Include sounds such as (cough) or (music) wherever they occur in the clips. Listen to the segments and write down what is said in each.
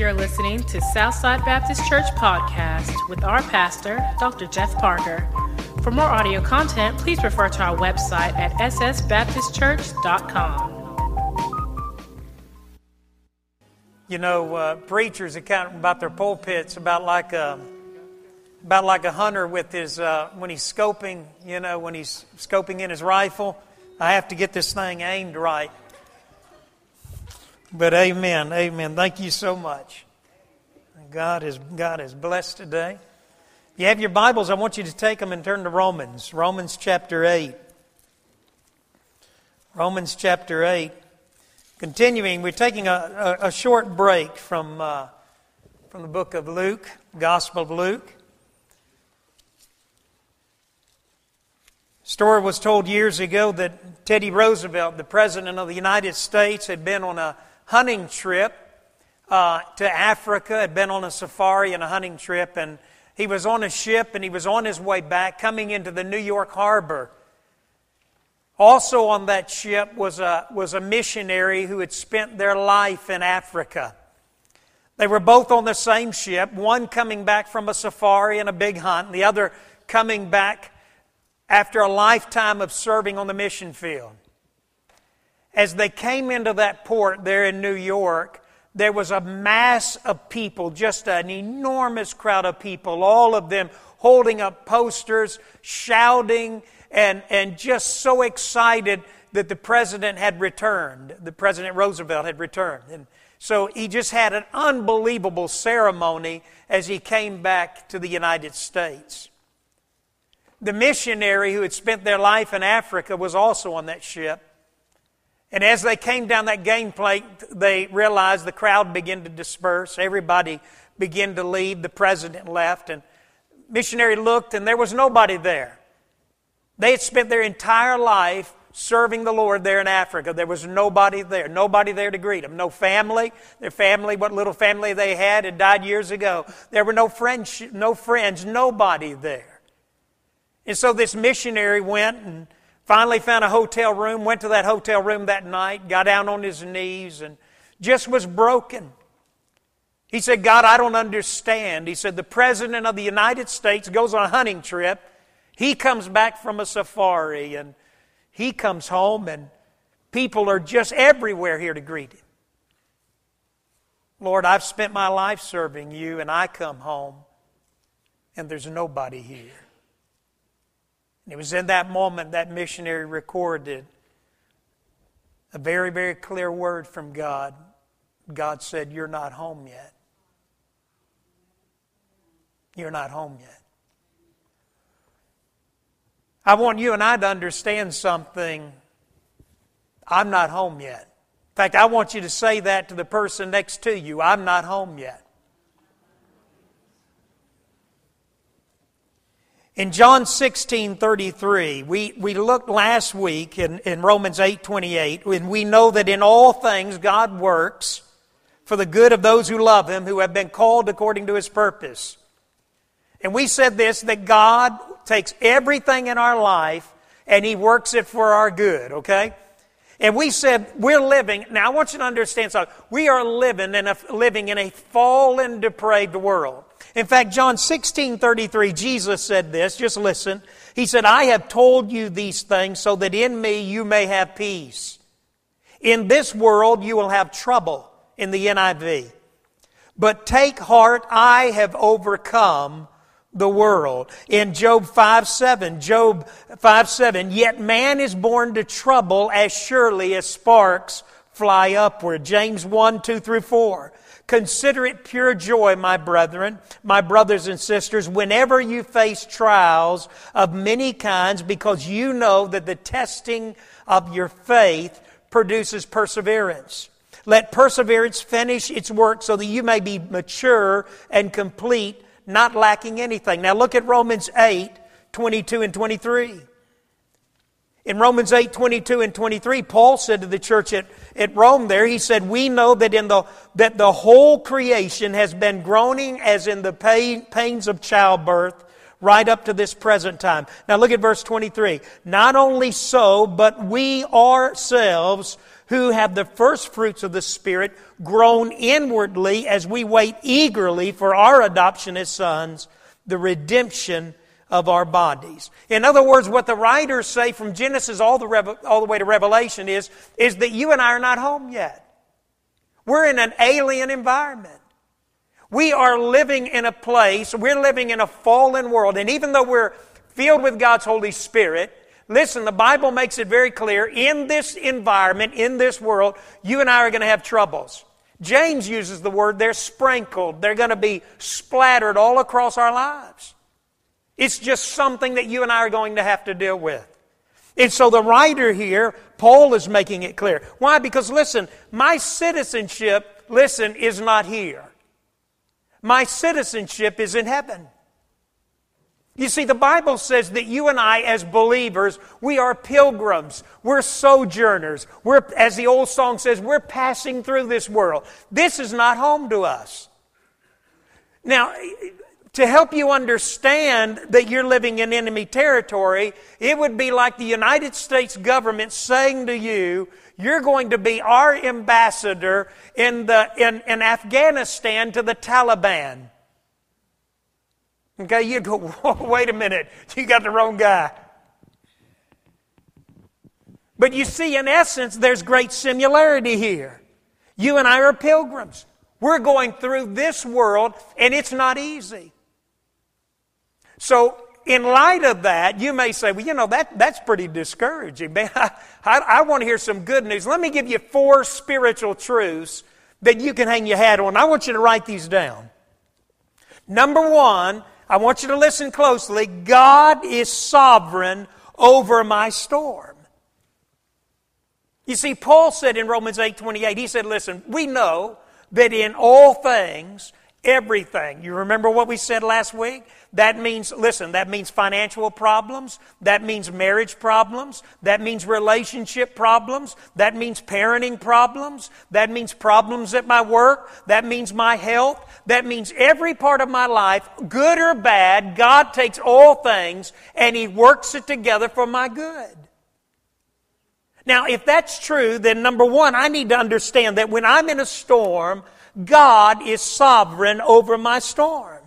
You're listening to Southside Baptist Church podcast with our pastor, Dr. Jeff Parker. For more audio content, please refer to our website at ssbaptistchurch.com. You know, uh, preachers account about their pulpits about like a about like a hunter with his uh, when he's scoping. You know, when he's scoping in his rifle, I have to get this thing aimed right. But amen, amen. Thank you so much. God is God is blessed today. You have your Bibles. I want you to take them and turn to Romans. Romans chapter eight. Romans chapter eight. Continuing, we're taking a, a, a short break from, uh, from the book of Luke, Gospel of Luke. Story was told years ago that Teddy Roosevelt, the President of the United States, had been on a hunting trip uh, to Africa, had been on a safari and a hunting trip, and he was on a ship and he was on his way back, coming into the New York harbor. Also on that ship was a, was a missionary who had spent their life in Africa. They were both on the same ship, one coming back from a safari and a big hunt, the other coming back after a lifetime of serving on the mission field. As they came into that port there in New York, there was a mass of people, just an enormous crowd of people, all of them holding up posters, shouting, and, and just so excited that the president had returned. The President Roosevelt had returned. And so he just had an unbelievable ceremony as he came back to the United States. The missionary who had spent their life in Africa was also on that ship. And as they came down that game gangplank, they realized the crowd began to disperse. Everybody began to leave. The president left. And missionary looked, and there was nobody there. They had spent their entire life serving the Lord there in Africa. There was nobody there, nobody there to greet them. No family. Their family, what little family they had, had died years ago. There were no friends, no friends, nobody there. And so this missionary went and finally found a hotel room, went to that hotel room that night, got down on his knees, and just was broken. He said, God, I don't understand. He said, the President of the United States goes on a hunting trip he comes back from a safari and he comes home, and people are just everywhere here to greet him. Lord, I've spent my life serving you, and I come home, and there's nobody here. And it was in that moment that missionary recorded a very, very clear word from God. God said, You're not home yet. You're not home yet. I want you and I to understand something. I'm not home yet. In fact, I want you to say that to the person next to you. I'm not home yet. In John 16 33, we, we looked last week in, in Romans 8 28, and we know that in all things God works for the good of those who love Him, who have been called according to His purpose. And we said this that God takes everything in our life and He works it for our good, okay? And we said we're living, now I want you to understand something. We are living in a, living in a fallen, depraved world. In fact, John 16 33, Jesus said this, just listen. He said, I have told you these things so that in me you may have peace. In this world you will have trouble, in the NIV. But take heart, I have overcome the world. In Job 5 7, Job 5 7, yet man is born to trouble as surely as sparks fly upward. James 1 2 through 4. Consider it pure joy, my brethren, my brothers and sisters, whenever you face trials of many kinds, because you know that the testing of your faith produces perseverance. Let perseverance finish its work so that you may be mature and complete not lacking anything. Now look at Romans 8, 22 and 23. In Romans 8, 22 and 23, Paul said to the church at, at Rome there, he said, We know that in the that the whole creation has been groaning as in the pain, pains of childbirth right up to this present time. Now look at verse 23. Not only so, but we ourselves who have the first fruits of the Spirit groan inwardly as we wait eagerly for our adoption as sons, the redemption of our bodies. In other words, what the writers say from Genesis all the, all the way to Revelation is, is that you and I are not home yet. We're in an alien environment. We are living in a place, we're living in a fallen world, and even though we're filled with God's Holy Spirit, listen, the Bible makes it very clear in this environment, in this world, you and I are going to have troubles. James uses the word they're sprinkled, they're going to be splattered all across our lives. It's just something that you and I are going to have to deal with. And so the writer here, Paul is making it clear. Why? Because listen, my citizenship, listen, is not here. My citizenship is in heaven. You see, the Bible says that you and I, as believers, we are pilgrims. We're sojourners. We're, as the old song says, we're passing through this world. This is not home to us. Now, to help you understand that you're living in enemy territory, it would be like the United States government saying to you, you're going to be our ambassador in, the, in, in Afghanistan to the Taliban. Okay, you go, wait a minute, you got the wrong guy. But you see, in essence, there's great similarity here. You and I are pilgrims. We're going through this world, and it's not easy. So, in light of that, you may say, well, you know, that, that's pretty discouraging. Man, (laughs) I, I, I want to hear some good news. Let me give you four spiritual truths that you can hang your hat on. I want you to write these down. Number one, I want you to listen closely. God is sovereign over my storm. You see, Paul said in Romans 8 28, he said, Listen, we know that in all things, everything, you remember what we said last week? That means, listen, that means financial problems. That means marriage problems. That means relationship problems. That means parenting problems. That means problems at my work. That means my health. That means every part of my life, good or bad, God takes all things and He works it together for my good. Now, if that's true, then number one, I need to understand that when I'm in a storm, God is sovereign over my storm.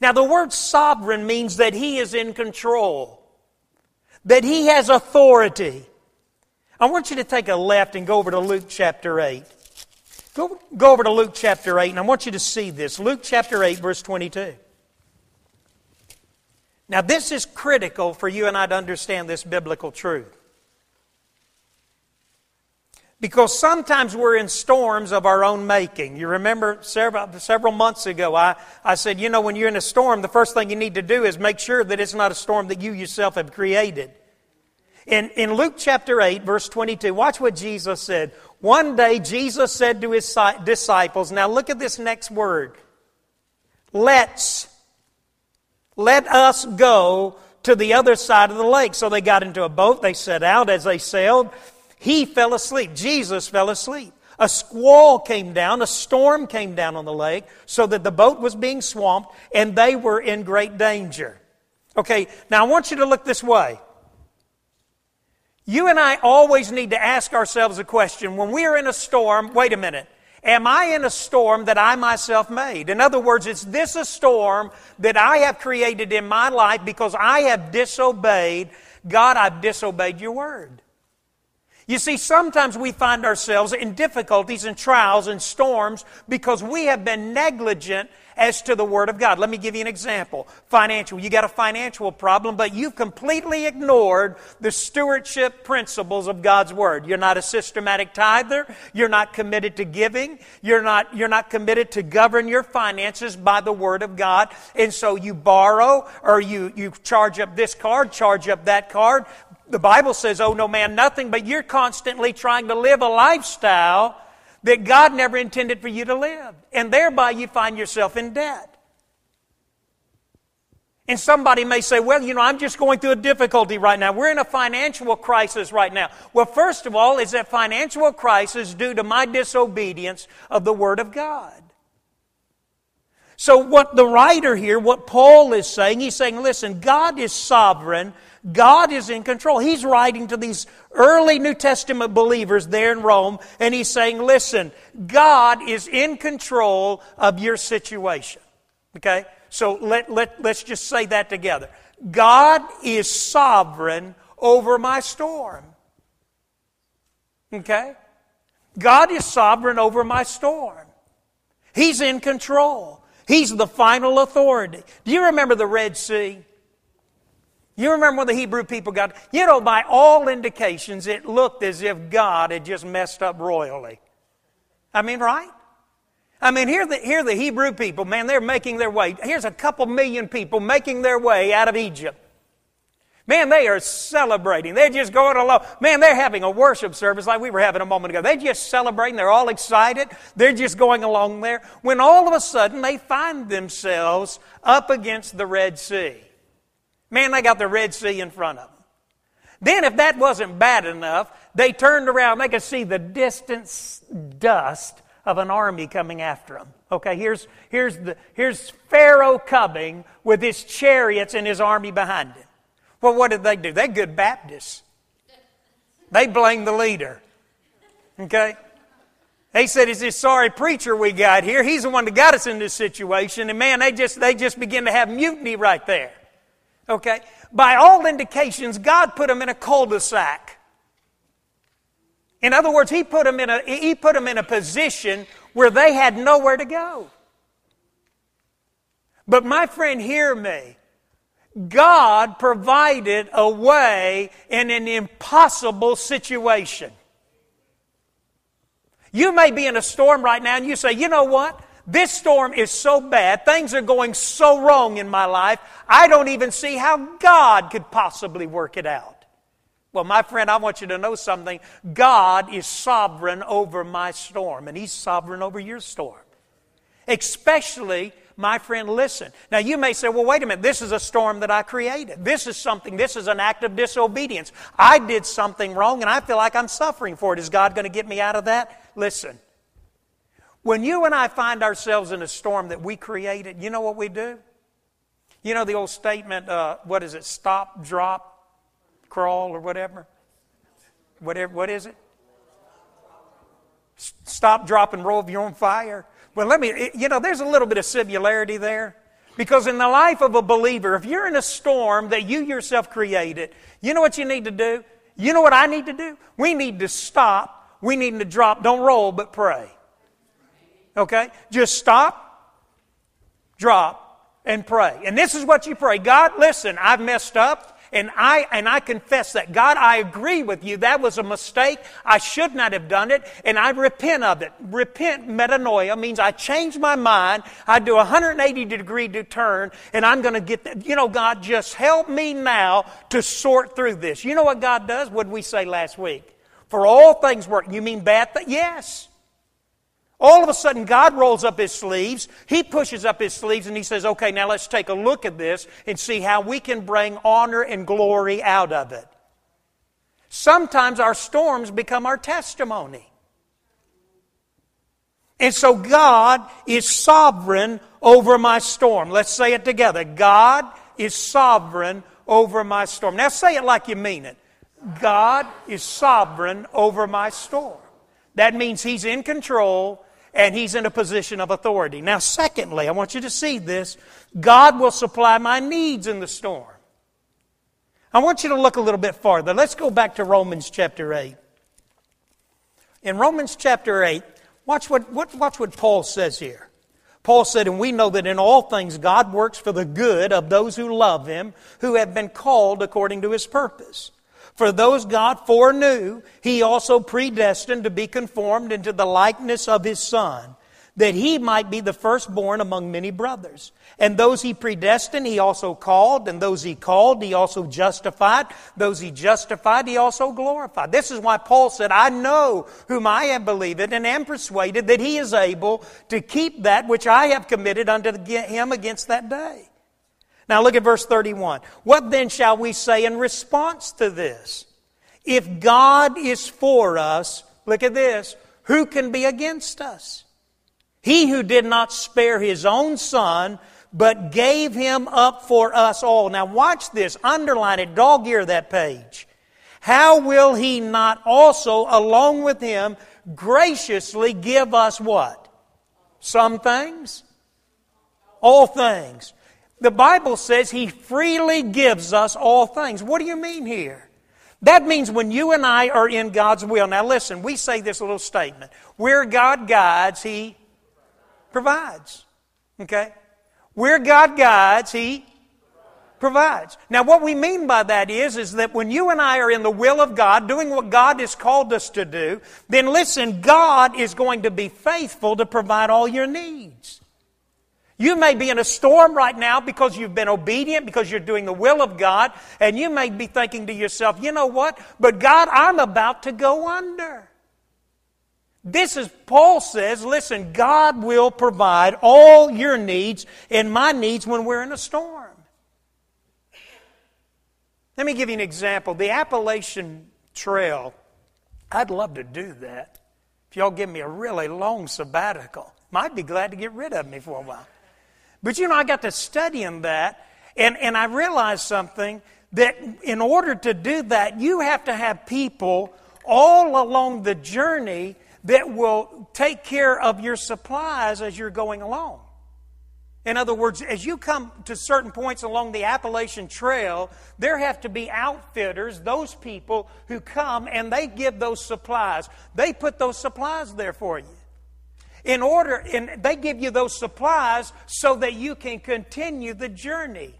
Now, the word sovereign means that he is in control, that he has authority. I want you to take a left and go over to Luke chapter 8. Go, go over to Luke chapter 8, and I want you to see this. Luke chapter 8, verse 22. Now, this is critical for you and I to understand this biblical truth. Because sometimes we're in storms of our own making. You remember several, several months ago, I, I said, you know, when you're in a storm, the first thing you need to do is make sure that it's not a storm that you yourself have created. In, in Luke chapter 8, verse 22, watch what Jesus said. One day, Jesus said to his disciples, now look at this next word. Let's. Let us go to the other side of the lake. So they got into a boat, they set out as they sailed. He fell asleep. Jesus fell asleep. A squall came down, a storm came down on the lake, so that the boat was being swamped and they were in great danger. Okay, now I want you to look this way. You and I always need to ask ourselves a question. When we are in a storm, wait a minute. Am I in a storm that I myself made? In other words, is this a storm that I have created in my life because I have disobeyed God? I've disobeyed your word. You see, sometimes we find ourselves in difficulties and trials and storms because we have been negligent as to the Word of God. Let me give you an example. Financial. You got a financial problem, but you've completely ignored the stewardship principles of God's Word. You're not a systematic tither. You're not committed to giving. You're not, you're not committed to govern your finances by the Word of God. And so you borrow or you, you charge up this card, charge up that card, the Bible says, oh no man, nothing, but you're constantly trying to live a lifestyle that God never intended for you to live. And thereby you find yourself in debt. And somebody may say, well, you know, I'm just going through a difficulty right now. We're in a financial crisis right now. Well, first of all, is that financial crisis due to my disobedience of the Word of God? So, what the writer here, what Paul is saying, he's saying, listen, God is sovereign God is in control. He's writing to these early New Testament believers there in Rome, and he's saying, listen, God is in control of your situation. Okay? So let, let, let's just say that together. God is sovereign over my storm. Okay? God is sovereign over my storm. He's in control. He's the final authority. Do you remember the Red Sea? You remember when the Hebrew people got, you know, by all indications, it looked as if God had just messed up royally. I mean, right? I mean, here the, here the Hebrew people, man, they're making their way. Here's a couple million people making their way out of Egypt. Man, they are celebrating. They're just going along. Man, they're having a worship service like we were having a moment ago. They're just celebrating. They're all excited. They're just going along there. When all of a sudden they find themselves up against the Red Sea. Man, they got the Red Sea in front of them. Then, if that wasn't bad enough, they turned around. They could see the distant dust of an army coming after them. Okay, here's, here's, the, here's Pharaoh coming with his chariots and his army behind him. Well, what did they do? They're good Baptists. They blame the leader. Okay? They said, It's this sorry preacher we got here. He's the one that got us in this situation. And man, they just, they just begin to have mutiny right there. Okay? By all indications, God put them in a cul de sac. In other words, he put, them in a, he put them in a position where they had nowhere to go. But my friend, hear me. God provided a way in an impossible situation. You may be in a storm right now and you say, you know what? This storm is so bad. Things are going so wrong in my life. I don't even see how God could possibly work it out. Well, my friend, I want you to know something. God is sovereign over my storm, and He's sovereign over your storm. Especially my friend, listen. Now, you may say, well, wait a minute, this is a storm that I created. This is something, this is an act of disobedience. I did something wrong and I feel like I'm suffering for it. Is God going to get me out of that? Listen. When you and I find ourselves in a storm that we created, you know what we do? You know the old statement, uh, what is it, stop, drop, crawl, or whatever? Whatever, what is it? Stop, drop, and roll if you're on fire. Well, let me, you know, there's a little bit of similarity there. Because in the life of a believer, if you're in a storm that you yourself created, you know what you need to do? You know what I need to do? We need to stop. We need to drop. Don't roll, but pray. Okay? Just stop, drop, and pray. And this is what you pray God, listen, I've messed up. And I, and I confess that. God, I agree with you. That was a mistake. I should not have done it. And I repent of it. Repent, metanoia, means I change my mind. I do a 180 degree turn. And I'm going to get that. You know, God, just help me now to sort through this. You know what God does? What did we say last week? For all things work. You mean bad things? Yes. All of a sudden, God rolls up his sleeves. He pushes up his sleeves and he says, Okay, now let's take a look at this and see how we can bring honor and glory out of it. Sometimes our storms become our testimony. And so God is sovereign over my storm. Let's say it together. God is sovereign over my storm. Now say it like you mean it. God is sovereign over my storm. That means He's in control and he's in a position of authority. Now, secondly, I want you to see this God will supply my needs in the storm. I want you to look a little bit farther. Let's go back to Romans chapter 8. In Romans chapter 8, watch what, what, watch what Paul says here. Paul said, And we know that in all things God works for the good of those who love him, who have been called according to his purpose. For those God foreknew, he also predestined to be conformed into the likeness of his Son, that he might be the firstborn among many brothers. And those he predestined, he also called, and those he called, he also justified. Those he justified, he also glorified. This is why Paul said, I know whom I have believed and am persuaded that he is able to keep that which I have committed unto him against that day. Now look at verse 31. What then shall we say in response to this? If God is for us, look at this, who can be against us? He who did not spare his own son, but gave him up for us all. Now watch this, underline it, dog ear that page. How will he not also, along with him, graciously give us what? Some things? All things. The Bible says he freely gives us all things. What do you mean here? That means when you and I are in God's will. Now listen, we say this little statement. Where God guides, he provides. Okay? Where God guides, he provides. Now what we mean by that is is that when you and I are in the will of God, doing what God has called us to do, then listen, God is going to be faithful to provide all your needs. You may be in a storm right now because you've been obedient, because you're doing the will of God, and you may be thinking to yourself, you know what? But God, I'm about to go under. This is, Paul says, listen, God will provide all your needs and my needs when we're in a storm. Let me give you an example. The Appalachian Trail, I'd love to do that. If y'all give me a really long sabbatical, might be glad to get rid of me for a while. But you know, I got to studying that, and, and I realized something that in order to do that, you have to have people all along the journey that will take care of your supplies as you're going along. In other words, as you come to certain points along the Appalachian Trail, there have to be outfitters, those people who come and they give those supplies. They put those supplies there for you in order, and they give you those supplies so that you can continue the journey.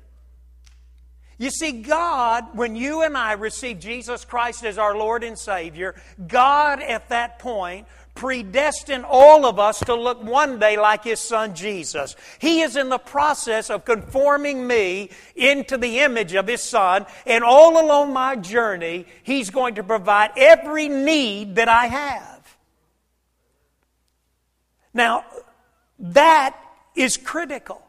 You see, God, when you and I receive Jesus Christ as our Lord and Savior, God at that point predestined all of us to look one day like His Son Jesus. He is in the process of conforming me into the image of His Son, and all along my journey, He's going to provide every need that I have. Now, that is critical.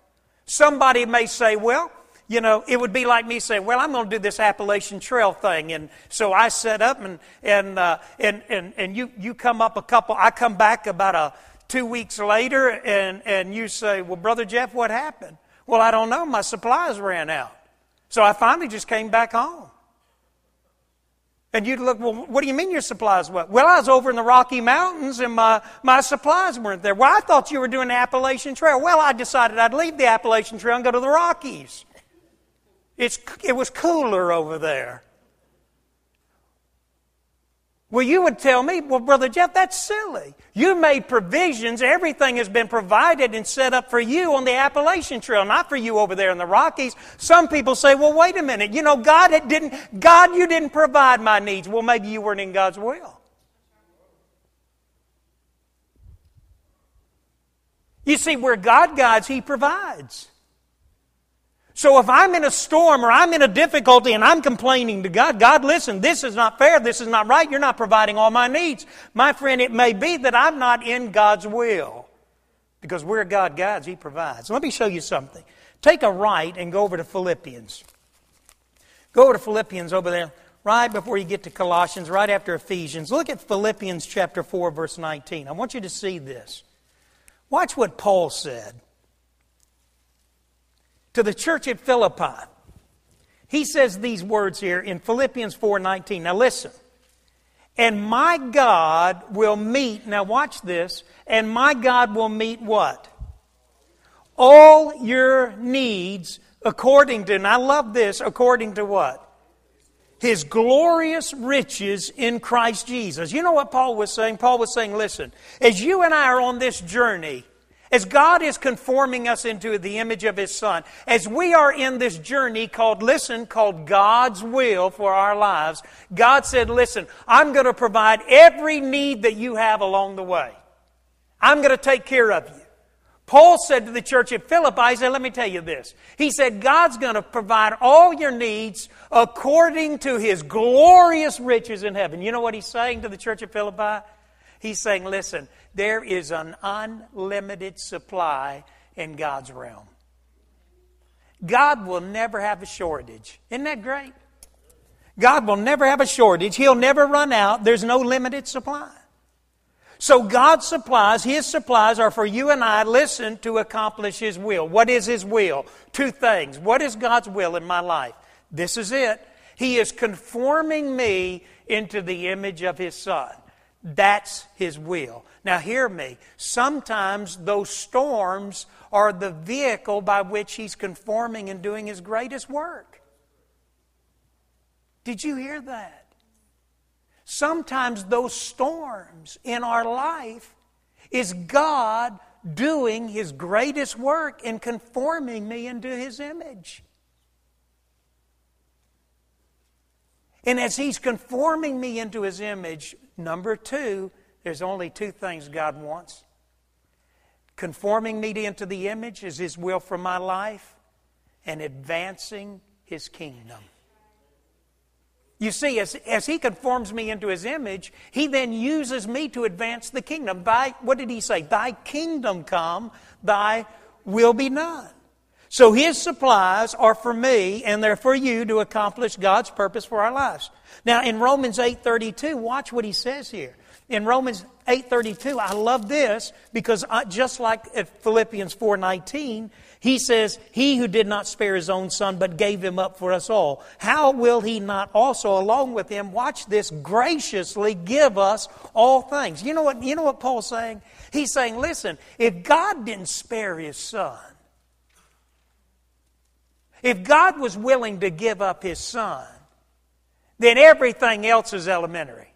Somebody may say, well, you know, it would be like me saying, well, I'm going to do this Appalachian Trail thing. And so I set up and, and, uh, and, and, and you, you come up a couple, I come back about a, two weeks later and, and you say, well, Brother Jeff, what happened? Well, I don't know. My supplies ran out. So I finally just came back home. And you'd look, well, what do you mean your supplies were? Well, I was over in the Rocky Mountains and my, my supplies weren't there. Well, I thought you were doing the Appalachian Trail. Well, I decided I'd leave the Appalachian Trail and go to the Rockies. It's, it was cooler over there. Well, you would tell me, well, Brother Jeff, that's silly. You made provisions. Everything has been provided and set up for you on the Appalachian Trail, not for you over there in the Rockies. Some people say, well, wait a minute. You know, God didn't, God, you didn't provide my needs. Well, maybe you weren't in God's will. You see, where God guides, He provides. So if I'm in a storm or I'm in a difficulty and I'm complaining to God, God, listen, this is not fair, this is not right, you're not providing all my needs. My friend, it may be that I'm not in God's will. Because where God guides, He provides. Let me show you something. Take a right and go over to Philippians. Go over to Philippians over there, right before you get to Colossians, right after Ephesians. Look at Philippians chapter 4, verse 19. I want you to see this. Watch what Paul said to the church at Philippi. He says these words here in Philippians 4:19. Now listen. And my God will meet, now watch this, and my God will meet what? All your needs according to, and I love this, according to what? His glorious riches in Christ Jesus. You know what Paul was saying? Paul was saying, listen, as you and I are on this journey, as God is conforming us into the image of His Son, as we are in this journey called, listen, called God's will for our lives, God said, listen, I'm going to provide every need that you have along the way. I'm going to take care of you. Paul said to the church at Philippi, he said, let me tell you this. He said, God's going to provide all your needs according to His glorious riches in heaven. You know what He's saying to the church at Philippi? He's saying, listen, there is an unlimited supply in God's realm. God will never have a shortage. Isn't that great? God will never have a shortage. He'll never run out. There's no limited supply. So God's supplies, His supplies are for you and I, listen, to accomplish His will. What is His will? Two things. What is God's will in my life? This is it. He is conforming me into the image of His Son. That's His will. Now, hear me. Sometimes those storms are the vehicle by which He's conforming and doing His greatest work. Did you hear that? Sometimes those storms in our life is God doing His greatest work in conforming me into His image. And as He's conforming me into His image, number two, there's only two things God wants. Conforming me into the image is His will for my life, and advancing His kingdom. You see, as, as he conforms me into his image, he then uses me to advance the kingdom. Thy, what did he say? Thy kingdom come, thy will be done. So his supplies are for me and they're for you to accomplish God's purpose for our lives. Now in Romans 8:32, watch what he says here. In Romans 8:32, I love this because I, just like at Philippians 4:19, he says, He who did not spare his own son, but gave him up for us all, how will he not also, along with him, watch this, graciously give us all things? You know what, you know what Paul's saying? He's saying, listen, if God didn't spare his son, if God was willing to give up his son, then everything else is elementary.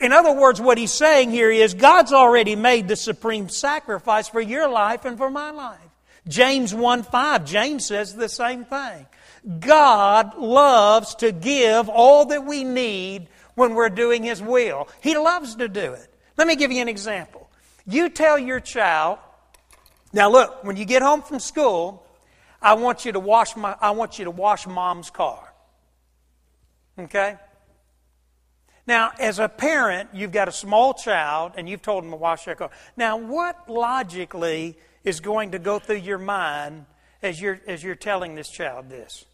In other words, what he's saying here is God's already made the supreme sacrifice for your life and for my life. James 1 5, James says the same thing. God loves to give all that we need when we're doing His will. He loves to do it. Let me give you an example. You tell your child, now look, when you get home from school, I want you to wash my I want you to wash mom's car. Okay? Now, as a parent, you've got a small child and you've told them to wash their car. Now, what logically is going to go through your mind as you're, as you're telling this child this?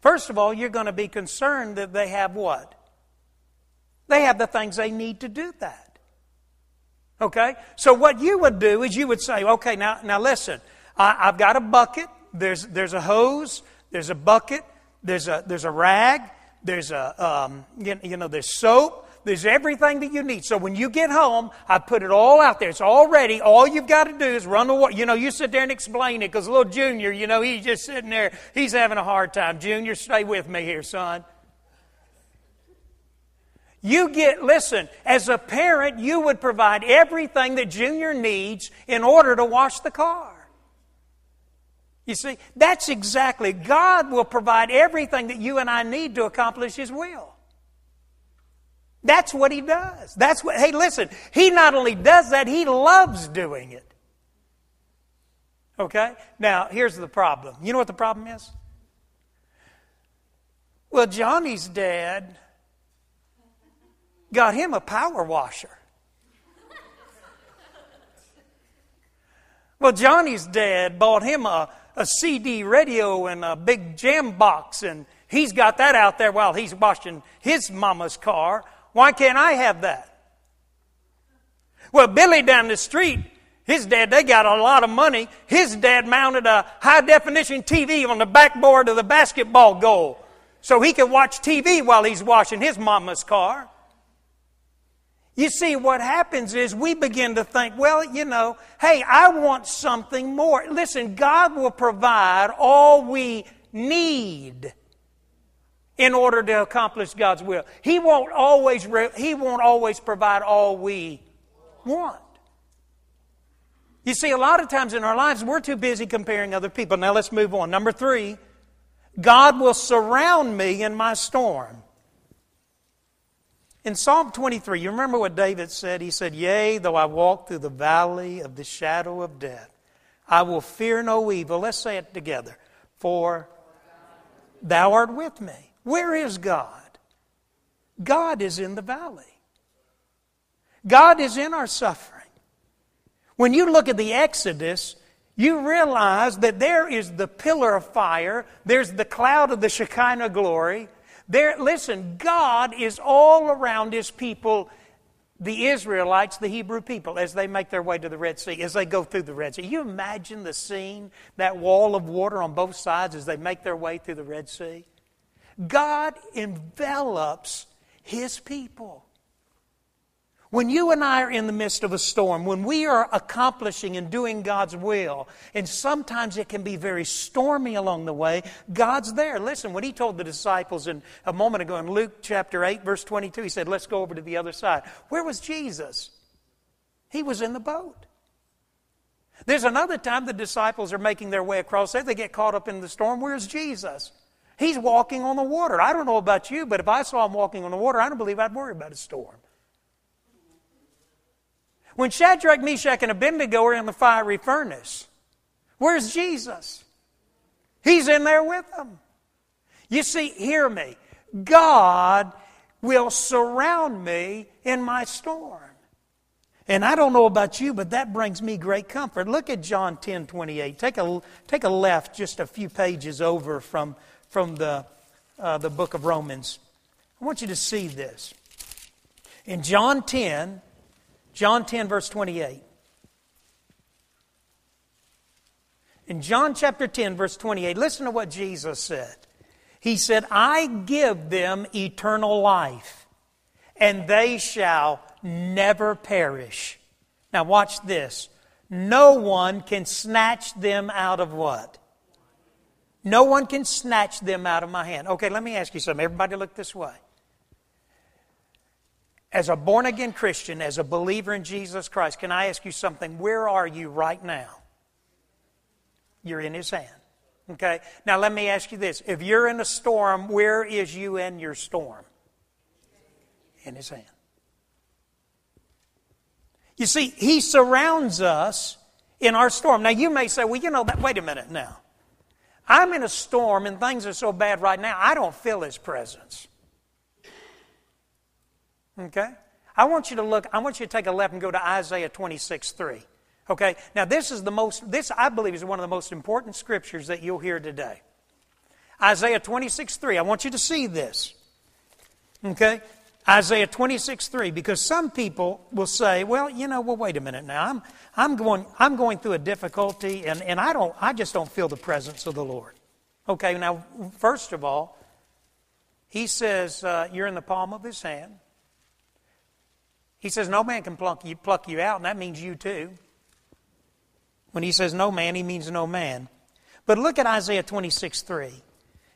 First of all, you're going to be concerned that they have what? They have the things they need to do that. Okay? So, what you would do is you would say, okay, now, now listen, I, I've got a bucket, there's, there's a hose, there's a bucket, there's a, there's a rag, there's a, um, you know, there's soap, there's everything that you need. So when you get home, I put it all out there. It's all ready. All you've got to do is run water. You know, you sit there and explain it because little Junior, you know, he's just sitting there. He's having a hard time. Junior, stay with me here, son. You get, listen, as a parent, you would provide everything that Junior needs in order to wash the car. You see, that's exactly, God will provide everything that you and I need to accomplish His will. That's what He does. That's what, hey, listen, He not only does that, He loves doing it. Okay? Now, here's the problem. You know what the problem is? Well, Johnny's dad got him a power washer. Well, Johnny's dad bought him a a CD radio and a big jam box, and he's got that out there while he's washing his mama's car. Why can't I have that? Well, Billy down the street, his dad, they got a lot of money. His dad mounted a high definition TV on the backboard of the basketball goal so he could watch TV while he's washing his mama's car. You see, what happens is we begin to think, well, you know, hey, I want something more. Listen, God will provide all we need in order to accomplish God's will. He won't always, he won't always provide all we want. You see, a lot of times in our lives, we're too busy comparing other people. Now let's move on. Number three, God will surround me in my storm. In Psalm 23, you remember what David said? He said, Yea, though I walk through the valley of the shadow of death, I will fear no evil. Let's say it together. For thou art with me. Where is God? God is in the valley. God is in our suffering. When you look at the Exodus, you realize that there is the pillar of fire, there's the cloud of the Shekinah glory, There, listen, God is all around His people, the Israelites, the Hebrew people, as they make their way to the Red Sea, as they go through the Red Sea. You imagine the scene, that wall of water on both sides as they make their way through the Red Sea? God envelops His people. When you and I are in the midst of a storm, when we are accomplishing and doing God's will, and sometimes it can be very stormy along the way, God's there. Listen, when He told the disciples in, a moment ago in Luke chapter 8, verse 22, He said, Let's go over to the other side. Where was Jesus? He was in the boat. There's another time the disciples are making their way across there. They get caught up in the storm. Where's Jesus? He's walking on the water. I don't know about you, but if I saw him walking on the water, I don't believe I'd worry about a storm. When Shadrach, Meshach, and Abednego are in the fiery furnace, where's Jesus? He's in there with them. You see, hear me. God will surround me in my storm. And I don't know about you, but that brings me great comfort. Look at John 10 28. Take a, take a left just a few pages over from, from the, uh, the book of Romans. I want you to see this. In John 10, John 10, verse 28. In John chapter 10, verse 28, listen to what Jesus said. He said, I give them eternal life, and they shall never perish. Now, watch this. No one can snatch them out of what? No one can snatch them out of my hand. Okay, let me ask you something. Everybody look this way as a born again Christian, as a believer in Jesus Christ, can I ask you something? Where are you right now? You're in His hand. Okay? Now let me ask you this. If you're in a storm, where is you in your storm? In His hand. You see, He surrounds us in our storm. Now you may say, well, you know, that, wait a minute now. I'm in a storm and things are so bad right now, I don't feel His presence. Okay? I want you to look, I want you to take a left and go to Isaiah 26 3. Okay? Now, this is the most, this I believe is one of the most important scriptures that you'll hear today. Isaiah 26 3. I want you to see this. Okay? Isaiah 26 3. Because some people will say, well, you know, well, wait a minute now. I'm, I'm, going, I'm going through a difficulty and, and I, don't, I just don't feel the presence of the Lord. Okay, now, first of all, he says, uh, you're in the palm of his hand. He says, No man can pluck you, pluck you out, and that means you too. When he says no man, he means no man. But look at Isaiah 26 3.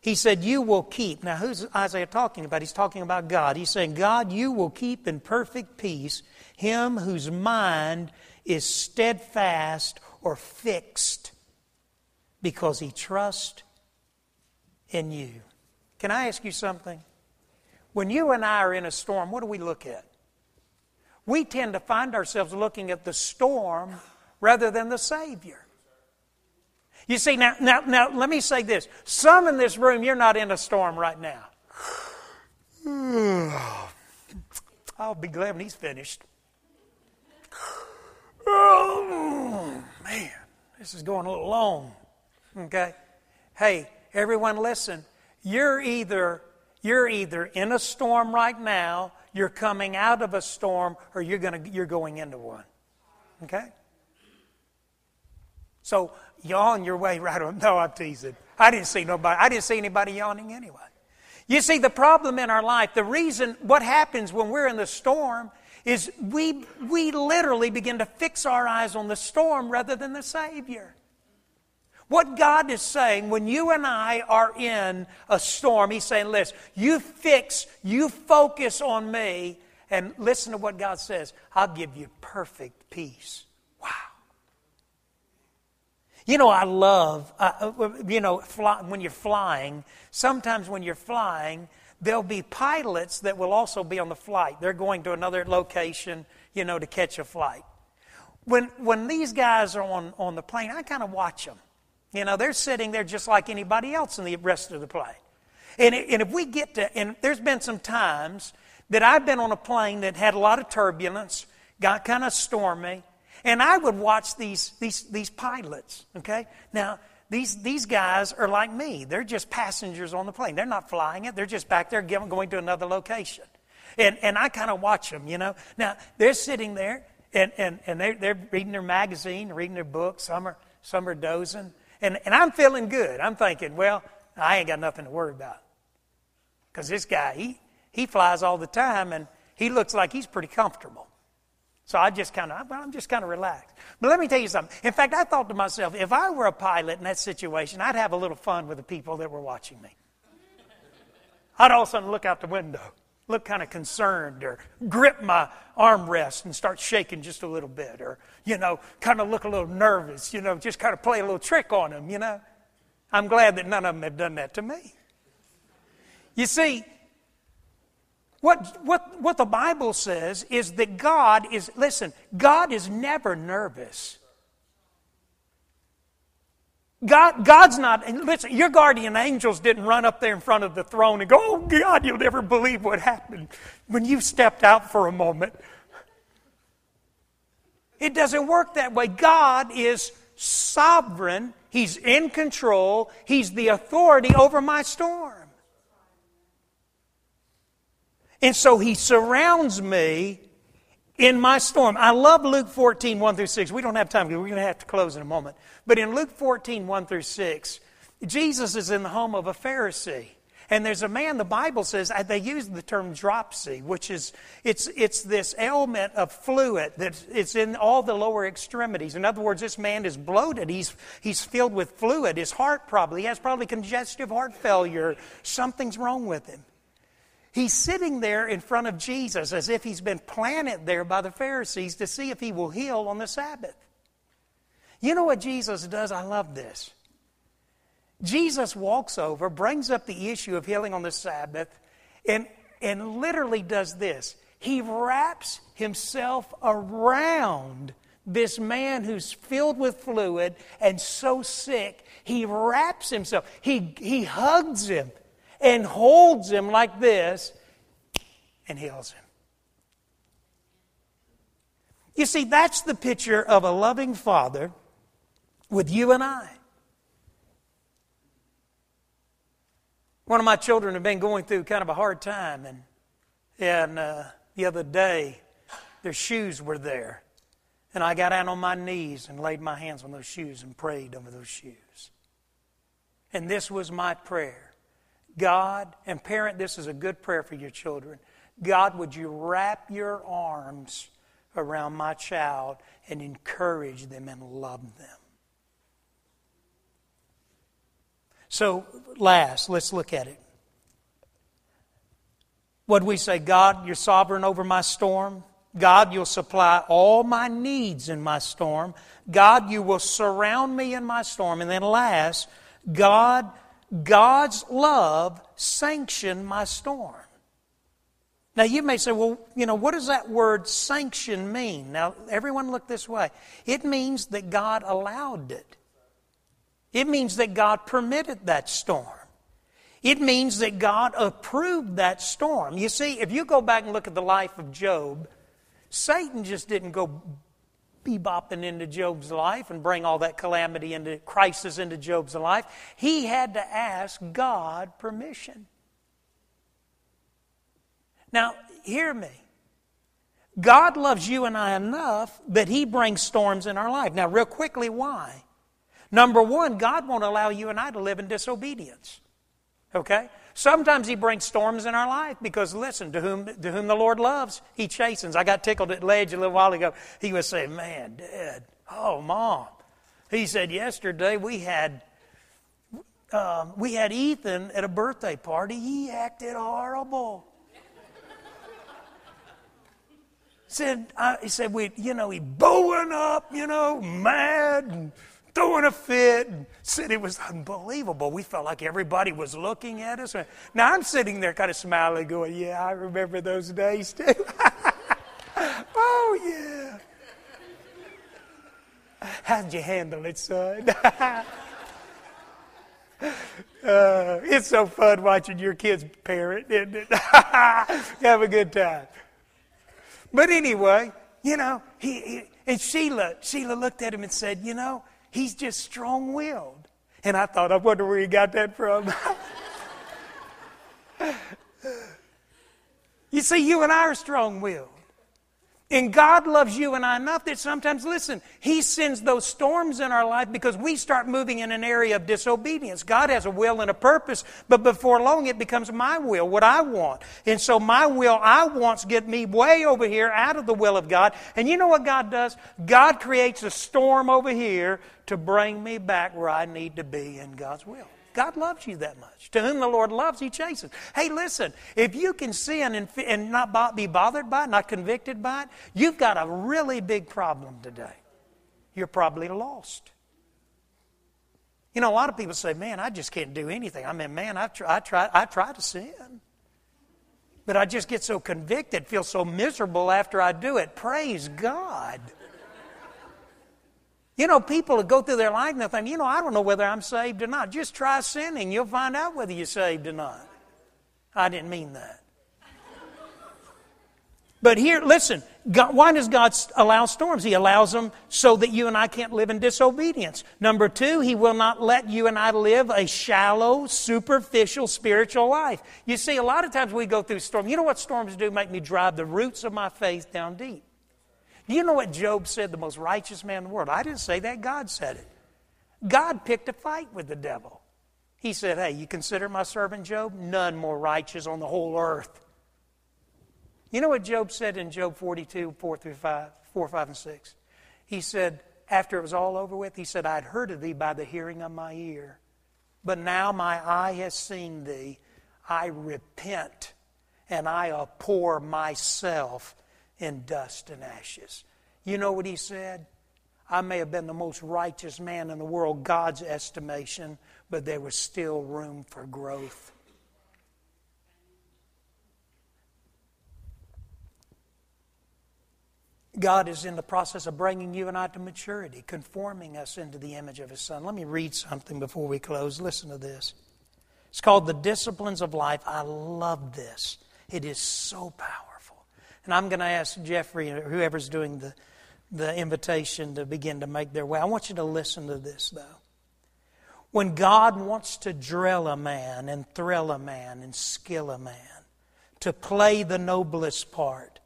He said, You will keep. Now, who's Isaiah talking about? He's talking about God. He's saying, God, you will keep in perfect peace him whose mind is steadfast or fixed because he trusts in you. Can I ask you something? When you and I are in a storm, what do we look at? We tend to find ourselves looking at the storm rather than the Savior. You see, now, now, now, let me say this. Some in this room, you're not in a storm right now. (sighs) I'll be glad when he's finished. Oh, (sighs) man, this is going a little long. Okay? Hey, everyone listen. You're either you're either in a storm right now you're coming out of a storm or you're, gonna, you're going into one. Okay? So yawn your way right on. (laughs) No, I'm teasing. I didn't see nobody. I didn't see anybody yawning anyway. You see, the problem in our life, the reason, what happens when we're in the storm is we, we literally begin to fix our eyes on the storm rather than the Savior. What God is saying when you and I are in a storm, He's saying, listen, you fix, you focus on me, and listen to what God says. I'll give you perfect peace. Wow. You know, I love, uh, uh, you know, fly, when you're flying, sometimes when you're flying, there'll be pilots that will also be on the flight. They're going to another location, you know, to catch a flight. When, when these guys are on, on the plane, I kind of watch them. You know, they're sitting there just like anybody else in the rest of the plane. And, and if we get to, and there's been some times that I've been on a plane that had a lot of turbulence, got kind of stormy, and I would watch these, these, these pilots, okay? Now, these, these guys are like me. They're just passengers on the plane. They're not flying it, they're just back there going to another location. And, and I kind of watch them, you know. Now, they're sitting there and, and, and they're, they're reading their magazine, reading their book. Some are, some are dozing. And, and I'm feeling good. I'm thinking, well, I ain't got nothing to worry about. Because this guy, he, he flies all the time and he looks like he's pretty comfortable. So I just kind of, well, I'm just kind of relaxed. But let me tell you something. In fact, I thought to myself, if I were a pilot in that situation, I'd have a little fun with the people that were watching me. I'd all of a sudden look out the window, look kind of concerned, or grip my armrest and start shaking just a little bit, or, you know, kind of look a little nervous, you know, just kind of play a little trick on them, you know. I'm glad that none of them have done that to me. You see, what, what, what the Bible says is that God is, listen, God is never nervous. God, God's not, listen, your guardian angels didn't run up there in front of the throne and go, Oh God, you'll never believe what happened when you stepped out for a moment. It doesn't work that way. God is sovereign, He's in control, He's the authority over my storm. And so he surrounds me in my storm. I love Luke 14, 1 through 6. We don't have time, we're going to have to close in a moment. But in Luke 14, 1 through 6, Jesus is in the home of a Pharisee. And there's a man, the Bible says, uh, they use the term dropsy, which is, it's, it's this ailment of fluid that it's in all the lower extremities. In other words, this man is bloated. He's, he's filled with fluid. His heart probably, he has probably congestive heart failure. Something's wrong with him. He's sitting there in front of Jesus as if he's been planted there by the Pharisees to see if he will heal on the Sabbath. You know what Jesus does? I love this. Jesus walks over, brings up the issue of healing on the Sabbath, and, and literally does this. He wraps himself around this man who's filled with fluid and so sick. He wraps himself, he, he hugs him and holds him like this and heals him. You see, that's the picture of a loving father with you and I. One of my children have been going through kind of a hard time, and, and uh, the other day, their shoes were there. And I got down on my knees and laid my hands on those shoes and prayed over those shoes. And this was my prayer God, and parent, this is a good prayer for your children. God, would you wrap your arms around my child and encourage them and love them? So, last, let's look at it. What we say, God, you're sovereign over my storm. God, you'll supply all my needs in my storm. God, you will surround me in my storm. And then last, God, God's love sanctioned my storm. Now, you may say, well, you know, what does that word sanction mean? Now, everyone look this way. It means that God allowed it, it means that God permitted that storm. It means that God approved that storm. You see, if you go back and look at the life of Job, Satan just didn't go bebopping into Job's life and bring all that calamity into crisis into Job's life. He had to ask God permission. Now, hear me. God loves you and I enough that He brings storms in our life. Now, real quickly, why? Number one, God won't allow you and I to live in disobedience. Okay? Sometimes He brings storms in our life because, listen, to whom, to whom the Lord loves, He chastens. I got tickled at Ledge a little while ago. He was saying, Man, Dad, oh, Mom. He said, Yesterday we had. Um, we had Ethan at a birthday party. He acted horrible. said, uh, he said, we, you know, he bowing up, you know, mad and throwing a fit and said it was unbelievable. We felt like everybody was looking at us. Now I'm sitting there kind of smiling, going, Yeah, I remember those days too. (laughs) oh, yeah. How'd you handle it, son? (laughs) uh, it's so fun watching your kids parent, isn't it? (laughs) Have a good time. But anyway, you know, he, he, and Sheila, Sheila looked at him and said, You know, He's just strong willed. And I thought, I wonder where he got that from. (laughs) you see, you and I are strong willed. And God loves you and I enough that sometimes, listen, He sends those storms in our life because we start moving in an area of disobedience. God has a will and a purpose, but before long it becomes my will, what I want. And so my will I wants get me way over here out of the will of God. And you know what God does? God creates a storm over here to bring me back where I need to be in God's will. God loves you that much. To whom the Lord loves, He chastens. Hey, listen, if you can sin and, and not be bothered by it, not convicted by it, you've got a really big problem today. You're probably lost. You know, a lot of people say, man, I just can't do anything. I mean, man, I try, I try, I try to sin. But I just get so convicted, feel so miserable after I do it. Praise God. You know, people that go through their life and they think, you know, I don't know whether I'm saved or not. Just try sinning. You'll find out whether you're saved or not. I didn't mean that. But here, listen, God, why does God allow storms? He allows them so that you and I can't live in disobedience. Number two, He will not let you and I live a shallow, superficial spiritual life. You see, a lot of times we go through storms. You know what storms do? Make me drive the roots of my faith down deep. You know what Job said, the most righteous man in the world? I didn't say that, God said it. God picked a fight with the devil. He said, Hey, you consider my servant Job? None more righteous on the whole earth. You know what Job said in Job 42, 4 through 5, 4, 5, and 6? He said, after it was all over with, he said, I'd heard of thee by the hearing of my ear. But now my eye has seen thee. I repent and I abhor myself in dust and ashes. You know what he said? I may have been the most righteous man in the world, God's estimation, but there was still room for growth. God is in the process of bringing you and I to maturity, conforming us into the image of His Son. Let me read something before we close. Listen to this. It's called The Disciplines of Life. I love this, it is so powerful. And I'm going to ask Jeffrey or whoever's doing the, the invitation to begin to make their way. I want you to listen to this, though. When God wants to drill a man and thrill a man and skill a man to play the noblest part,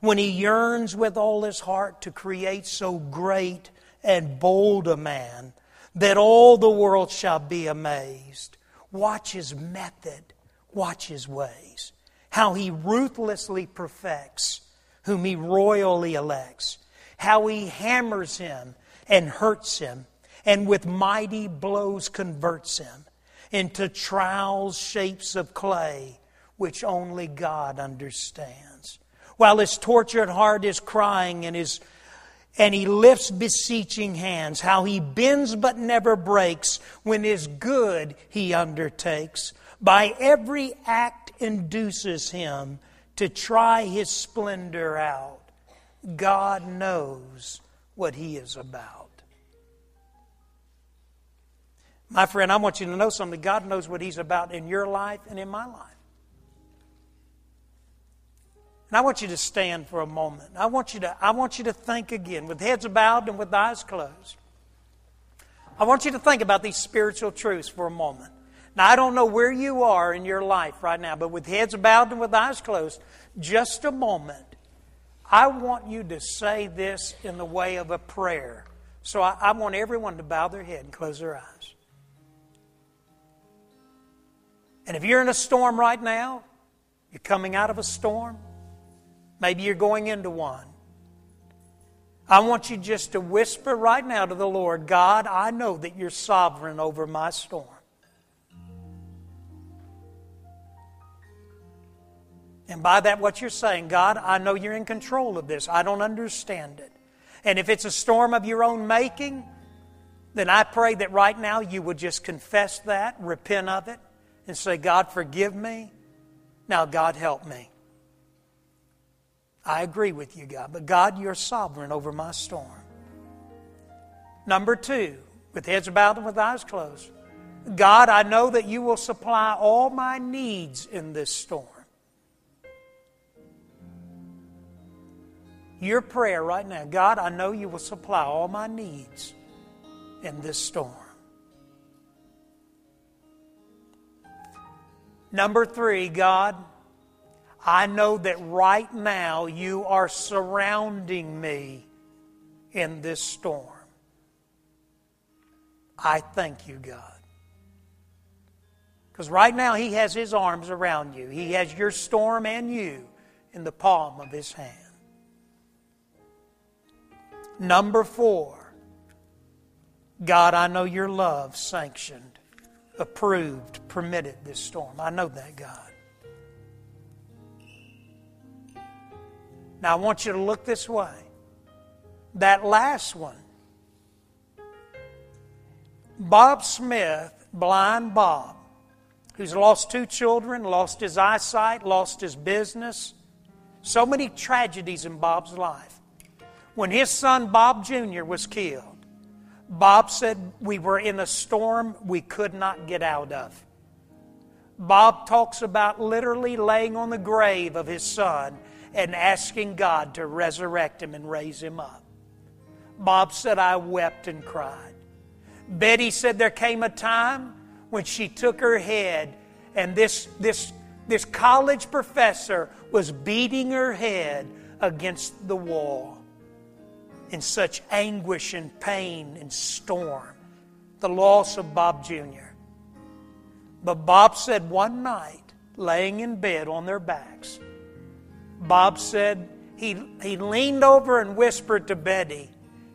when he yearns with all his heart to create so great and bold a man that all the world shall be amazed, watch his method, watch his ways how he ruthlessly perfects whom he royally elects, how he hammers him and hurts him, and with mighty blows converts him into trials, shapes of clay, which only God understands. While his tortured heart is crying and his and he lifts beseeching hands, how he bends but never breaks when his good he undertakes. By every act induces him to try his splendor out, God knows what he is about. My friend, I want you to know something. God knows what he's about in your life and in my life. And I want you to stand for a moment. I want you to, I want you to think again with heads bowed and with eyes closed. I want you to think about these spiritual truths for a moment. Now, I don't know where you are in your life right now, but with heads bowed and with eyes closed, just a moment. I want you to say this in the way of a prayer. So I, I want everyone to bow their head and close their eyes. And if you're in a storm right now, you're coming out of a storm, maybe you're going into one. I want you just to whisper right now to the Lord God, I know that you're sovereign over my storm. And by that, what you're saying, God, I know you're in control of this. I don't understand it. And if it's a storm of your own making, then I pray that right now you would just confess that, repent of it, and say, God, forgive me. Now, God, help me. I agree with you, God, but God, you're sovereign over my storm. Number two, with heads bowed and with eyes closed, God, I know that you will supply all my needs in this storm. Your prayer right now God, I know you will supply all my needs in this storm. Number three, God, I know that right now you are surrounding me in this storm. I thank you, God. Because right now He has His arms around you, He has your storm and you in the palm of His hand. Number four, God, I know your love sanctioned, approved, permitted this storm. I know that, God. Now I want you to look this way. That last one, Bob Smith, blind Bob, who's lost two children, lost his eyesight, lost his business, so many tragedies in Bob's life. When his son Bob Jr. was killed, Bob said we were in a storm we could not get out of. Bob talks about literally laying on the grave of his son and asking God to resurrect him and raise him up. Bob said, I wept and cried. Betty said there came a time when she took her head and this, this, this college professor was beating her head against the wall in such anguish and pain and storm. The loss of Bob Jr. But Bob said one night, laying in bed on their backs, Bob said he, he leaned over and whispered to Betty,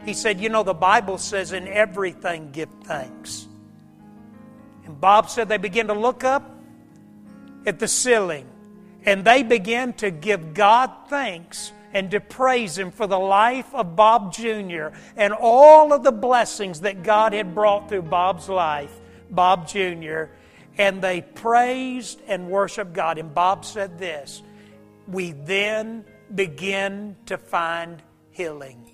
he said, You know, the Bible says, in everything give thanks. And Bob said they began to look up at the ceiling and they began to give God thanks and to praise Him for the life of Bob Jr. and all of the blessings that God had brought through Bob's life, Bob Jr. And they praised and worshiped God. And Bob said this We then begin to find healing.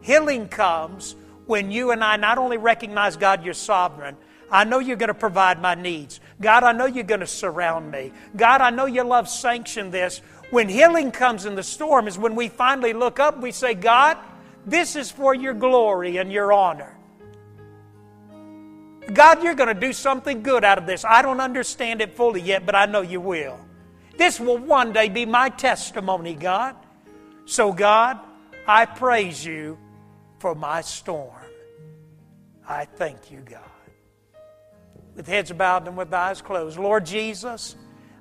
Healing comes when you and I not only recognize God, you're sovereign. I know you're going to provide my needs. God, I know you're going to surround me. God, I know your love sanctioned this. When healing comes in the storm is when we finally look up we say, God, this is for your glory and your honor. God, you're going to do something good out of this. I don't understand it fully yet, but I know you will. This will one day be my testimony, God. So, God, I praise you for my storm. I thank you, God. With heads bowed and with eyes closed, Lord Jesus,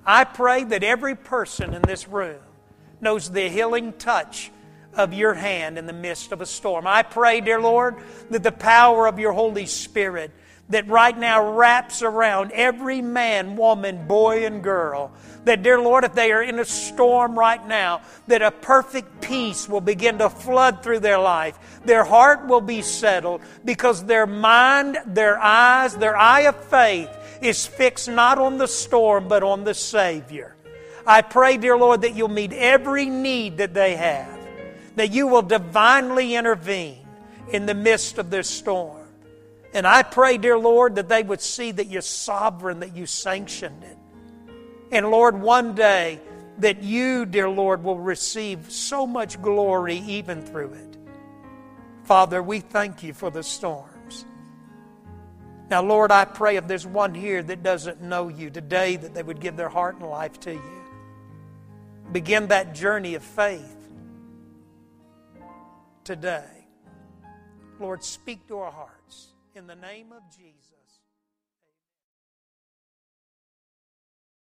I pray that every person in this room knows the healing touch of your hand in the midst of a storm. I pray, dear Lord, that the power of your Holy Spirit that right now wraps around every man, woman, boy, and girl. That, dear Lord, if they are in a storm right now, that a perfect peace will begin to flood through their life. Their heart will be settled because their mind, their eyes, their eye of faith is fixed not on the storm, but on the Savior. I pray, dear Lord, that you'll meet every need that they have, that you will divinely intervene in the midst of this storm. And I pray, dear Lord, that they would see that you're sovereign, that you sanctioned it. And Lord, one day that you, dear Lord, will receive so much glory even through it. Father, we thank you for the storms. Now, Lord, I pray if there's one here that doesn't know you today, that they would give their heart and life to you. Begin that journey of faith today. Lord, speak to our hearts in the name of Jesus.